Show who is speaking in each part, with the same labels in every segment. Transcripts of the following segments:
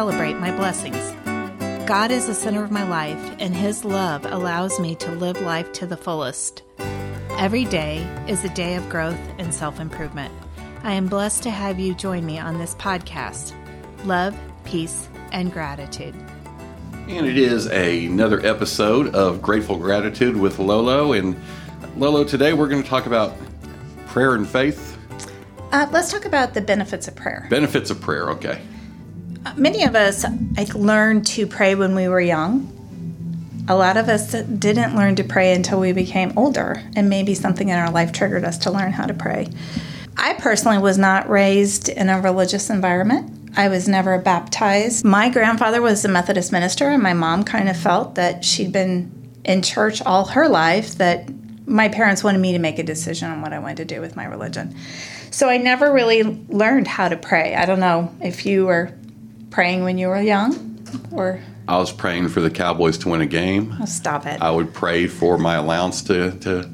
Speaker 1: celebrate my blessings. God is the center of my life, and His love allows me to live life to the fullest. Every day is a day of growth and self improvement. I am blessed to have you join me on this podcast. Love, peace, and gratitude.
Speaker 2: And it is a, another episode of Grateful Gratitude with Lolo. And Lolo, today we're going to talk about prayer and faith.
Speaker 1: Uh, let's talk about the benefits of prayer.
Speaker 2: Benefits of prayer, okay.
Speaker 1: Many of us learned to pray when we were young. A lot of us didn't learn to pray until we became older, and maybe something in our life triggered us to learn how to pray. I personally was not raised in a religious environment. I was never baptized. My grandfather was a Methodist minister, and my mom kind of felt that she'd been in church all her life, that my parents wanted me to make a decision on what I wanted to do with my religion. So I never really learned how to pray. I don't know if you were praying when you were young or.
Speaker 2: I was praying for the Cowboys to win a game.
Speaker 1: Oh, stop it.
Speaker 2: I would pray for my allowance to, to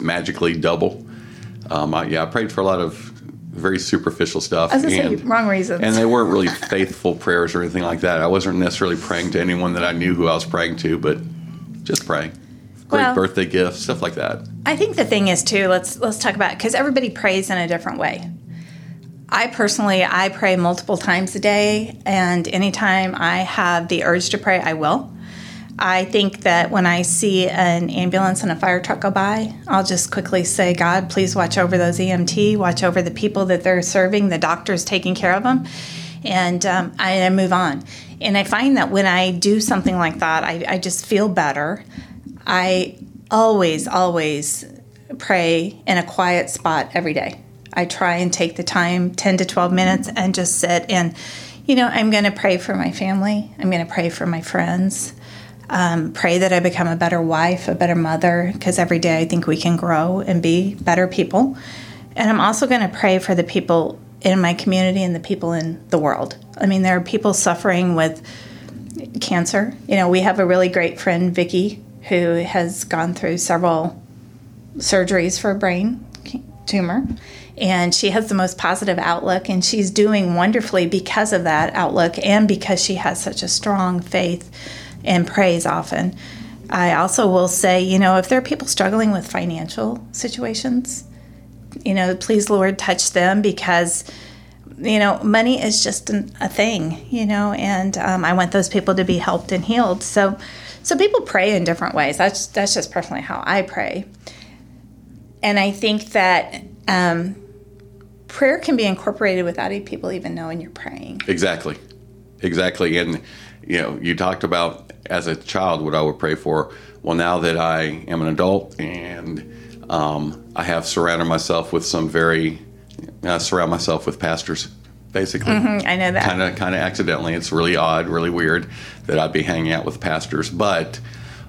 Speaker 2: magically double. Um, I, yeah, I prayed for a lot of very superficial stuff.
Speaker 1: I was and, say, wrong reasons.
Speaker 2: And they weren't really faithful prayers or anything like that. I wasn't necessarily praying to anyone that I knew who I was praying to, but just praying great well, birthday gifts, stuff like that.
Speaker 1: I think the thing is too. Let's let's talk about because everybody prays in a different way. I personally I pray multiple times a day, and anytime I have the urge to pray, I will. I think that when I see an ambulance and a fire truck go by, I'll just quickly say, God, please watch over those EMT, watch over the people that they're serving, the doctors taking care of them, and um, I move on. And I find that when I do something like that, I, I just feel better. I always, always pray in a quiet spot every day. I try and take the time, 10 to 12 minutes, and just sit and, you know, I'm going to pray for my family. I'm going to pray for my friends. Um, pray that I become a better wife, a better mother, because every day I think we can grow and be better people. And I'm also going to pray for the people in my community and the people in the world. I mean, there are people suffering with cancer. You know, we have a really great friend, Vicki, who has gone through several surgeries for a brain tumor. And she has the most positive outlook, and she's doing wonderfully because of that outlook and because she has such a strong faith and prays often. I also will say, you know, if there are people struggling with financial situations, you know, please, Lord, touch them because, you know, money is just an, a thing, you know, and um, I want those people to be helped and healed. So, so people pray in different ways. That's that's just personally how I pray, and I think that um, prayer can be incorporated without people even knowing you're praying.
Speaker 2: Exactly, exactly. And you know, you talked about as a child what I would pray for. Well, now that I am an adult and um, I have surrounded myself with some very, I surround myself with pastors basically.
Speaker 1: Mm-hmm, I know that.
Speaker 2: Kind of, kind of accidentally. It's really odd, really weird that I'd be hanging out with pastors. But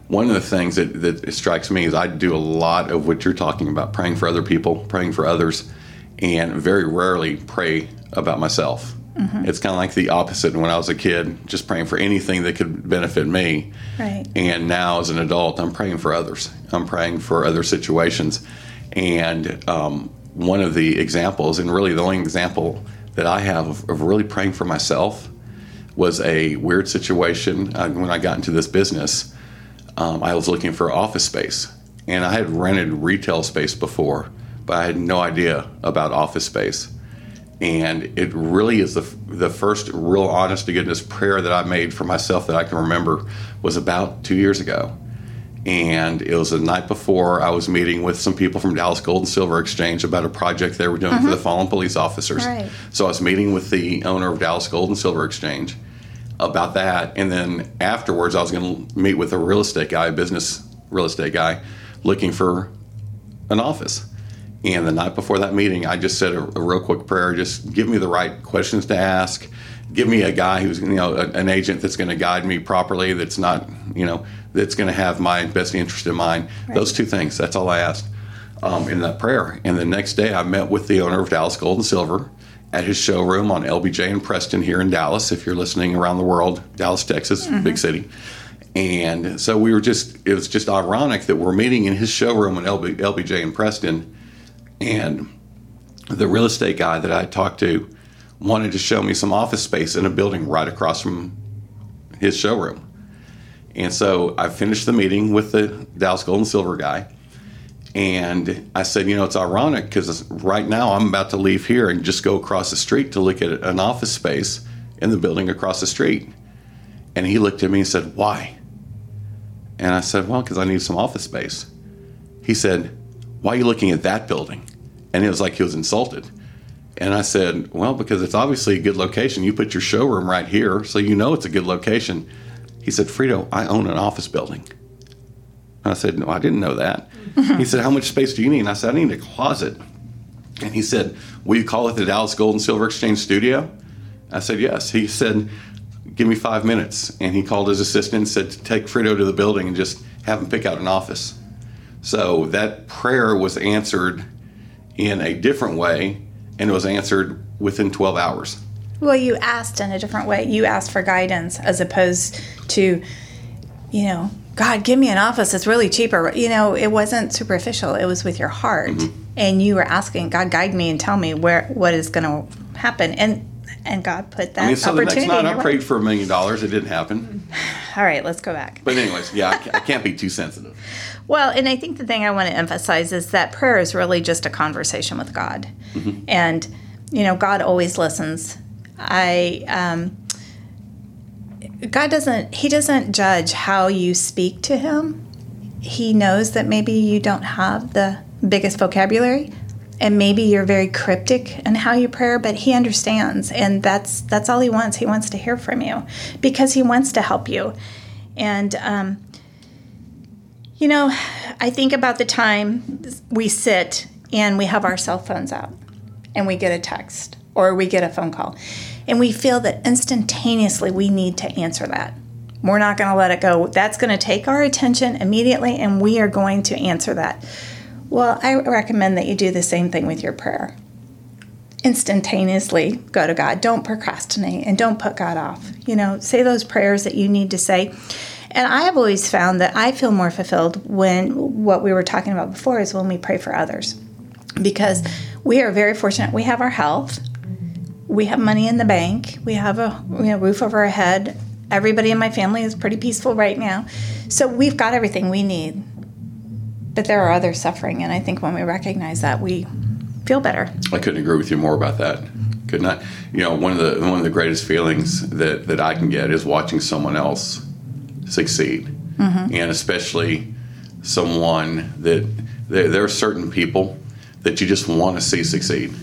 Speaker 2: one of the things that, that strikes me is I do a lot of what you're talking about, praying for other people, praying for others, and very rarely pray about myself. Mm-hmm. It's kind of like the opposite when I was a kid, just praying for anything that could benefit me.
Speaker 1: Right.
Speaker 2: And now as an adult, I'm praying for others. I'm praying for other situations. And um, one of the examples, and really the only example that I have of, of really praying for myself was a weird situation uh, when I got into this business. Um, I was looking for office space, and I had rented retail space before, but I had no idea about office space. And it really is the, the first real honest to goodness prayer that I made for myself that I can remember was about two years ago and it was the night before I was meeting with some people from Dallas Gold and Silver Exchange about a project they were doing for the mm-hmm. fallen police officers.
Speaker 1: Right.
Speaker 2: So I was meeting with the owner of Dallas Gold and Silver Exchange about that, and then afterwards I was going to meet with a real estate guy, a business real estate guy, looking for an office. And the night before that meeting, I just said a, a real quick prayer: just give me the right questions to ask give me a guy who's you know a, an agent that's going to guide me properly that's not you know that's going to have my best interest in mind right. those two things that's all i asked um, in that prayer and the next day i met with the owner of dallas gold and silver at his showroom on lbj and preston here in dallas if you're listening around the world dallas texas mm-hmm. big city and so we were just it was just ironic that we're meeting in his showroom on LB, lbj and preston and the real estate guy that i talked to wanted to show me some office space in a building right across from his showroom. And so I finished the meeting with the Dallas Gold and Silver guy. And I said, you know, it's ironic because right now I'm about to leave here and just go across the street to look at an office space in the building across the street. And he looked at me and said, why? And I said, well, because I need some office space. He said, why are you looking at that building? And it was like he was insulted. And I said, well, because it's obviously a good location. You put your showroom right here, so you know it's a good location. He said, Frito, I own an office building. And I said, no, I didn't know that. he said, how much space do you need? And I said, I need a closet. And he said, will you call it the Dallas Gold and Silver Exchange Studio? I said, yes. He said, give me five minutes. And he called his assistant and said, take Frito to the building and just have him pick out an office. So that prayer was answered in a different way, and it was answered within 12 hours.
Speaker 1: Well, you asked in a different way. You asked for guidance as opposed to, you know, God, give me an office that's really cheaper. You know, it wasn't superficial. It was with your heart, mm-hmm. and you were asking God, guide me and tell me where what is going to happen. And and God put that. I mean, so the next night
Speaker 2: I prayed for a million dollars. It didn't happen.
Speaker 1: All right, let's go back.
Speaker 2: But anyways, yeah, I can't be too sensitive.
Speaker 1: Well, and I think the thing I want to emphasize is that prayer is really just a conversation with God, mm-hmm. and you know, God always listens. I. Um, God doesn't he doesn't judge how you speak to him. He knows that maybe you don't have the biggest vocabulary and maybe you're very cryptic in how you pray, but he understands and that's that's all he wants. He wants to hear from you because he wants to help you. And um, you know, I think about the time we sit and we have our cell phones out and we get a text or we get a phone call and we feel that instantaneously we need to answer that. We're not going to let it go. That's going to take our attention immediately, and we are going to answer that. Well, I recommend that you do the same thing with your prayer. Instantaneously go to God. Don't procrastinate and don't put God off. You know, say those prayers that you need to say. And I have always found that I feel more fulfilled when what we were talking about before is when we pray for others. Because we are very fortunate. We have our health, we have money in the bank. We have a you know, roof over our head. Everybody in my family is pretty peaceful right now. So we've got everything we need. But there are others suffering, and I think when we recognize that, we feel better.
Speaker 2: I couldn't agree with you more about that. Could not. You know, one of the one of the greatest feelings that that I can get is watching someone else succeed, mm-hmm. and especially someone that there, there are certain people that you just want to see succeed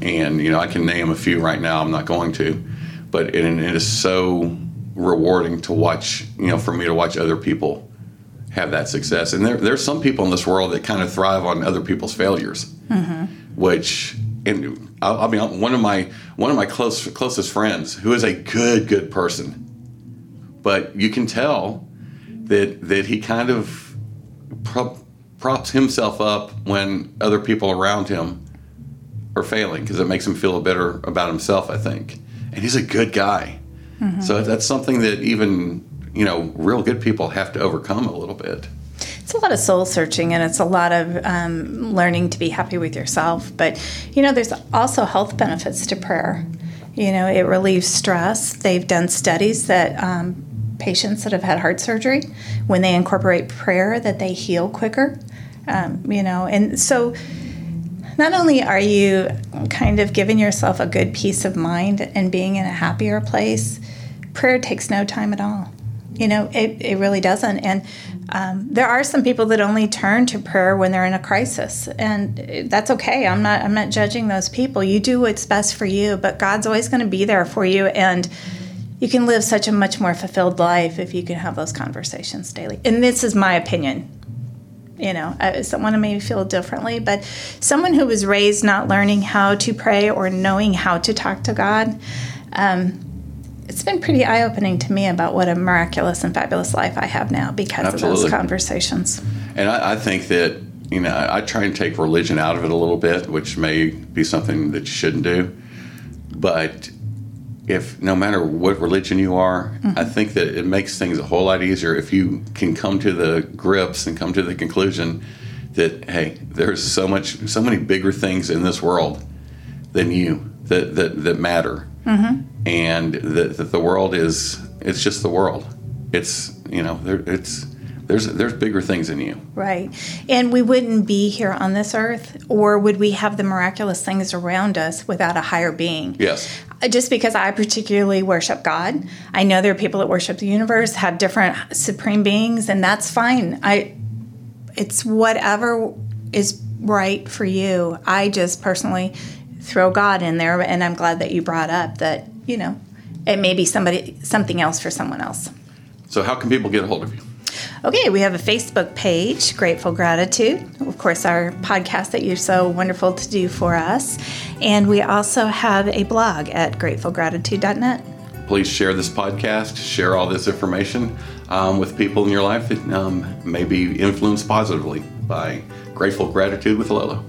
Speaker 2: and you know I can name a few right now. I'm not going to, but it, it is so rewarding to watch. You know, for me to watch other people have that success. And there, there's some people in this world that kind of thrive on other people's failures, mm-hmm. which and I, I, mean one of my one of my close closest friends who is a good good person, but you can tell that that he kind of prop, props himself up when other people around him are failing because it makes him feel better about himself, I think. And he's a good guy. Mm-hmm. So that's something that even, you know, real good people have to overcome a little bit.
Speaker 1: It's a lot of soul searching and it's a lot of um, learning to be happy with yourself. But, you know, there's also health benefits to prayer. You know, it relieves stress. They've done studies that um, patients that have had heart surgery, when they incorporate prayer, that they heal quicker. Um, you know, and so not only are you kind of giving yourself a good peace of mind and being in a happier place, prayer takes no time at all. You know, it, it really doesn't. And um, there are some people that only turn to prayer when they're in a crisis, and that's okay. I'm not I'm not judging those people. You do what's best for you, but God's always going to be there for you, and you can live such a much more fulfilled life if you can have those conversations daily. And this is my opinion you know, uh, someone may feel differently, but someone who was raised not learning how to pray or knowing how to talk to God, um, it's been pretty eye opening to me about what a miraculous and fabulous life I have now because Absolutely. of those conversations.
Speaker 2: And I, I think that, you know, I try and take religion out of it a little bit, which may be something that you shouldn't do. But if no matter what religion you are, mm-hmm. I think that it makes things a whole lot easier if you can come to the grips and come to the conclusion that hey, there's so much, so many bigger things in this world than you that that, that matter, mm-hmm. and that, that the world is it's just the world. It's you know there, it's there's there's bigger things in you.
Speaker 1: Right. And we wouldn't be here on this earth or would we have the miraculous things around us without a higher being?
Speaker 2: Yes.
Speaker 1: Uh, just because I particularly worship God, I know there are people that worship the universe, have different supreme beings and that's fine. I it's whatever is right for you. I just personally throw God in there and I'm glad that you brought up that, you know, it may be somebody something else for someone else.
Speaker 2: So how can people get a hold of you?
Speaker 1: Okay, we have a Facebook page, Grateful Gratitude. Of course, our podcast that you're so wonderful to do for us. And we also have a blog at gratefulgratitude.net.
Speaker 2: Please share this podcast, share all this information um, with people in your life that um, may be influenced positively by Grateful Gratitude with Lolo.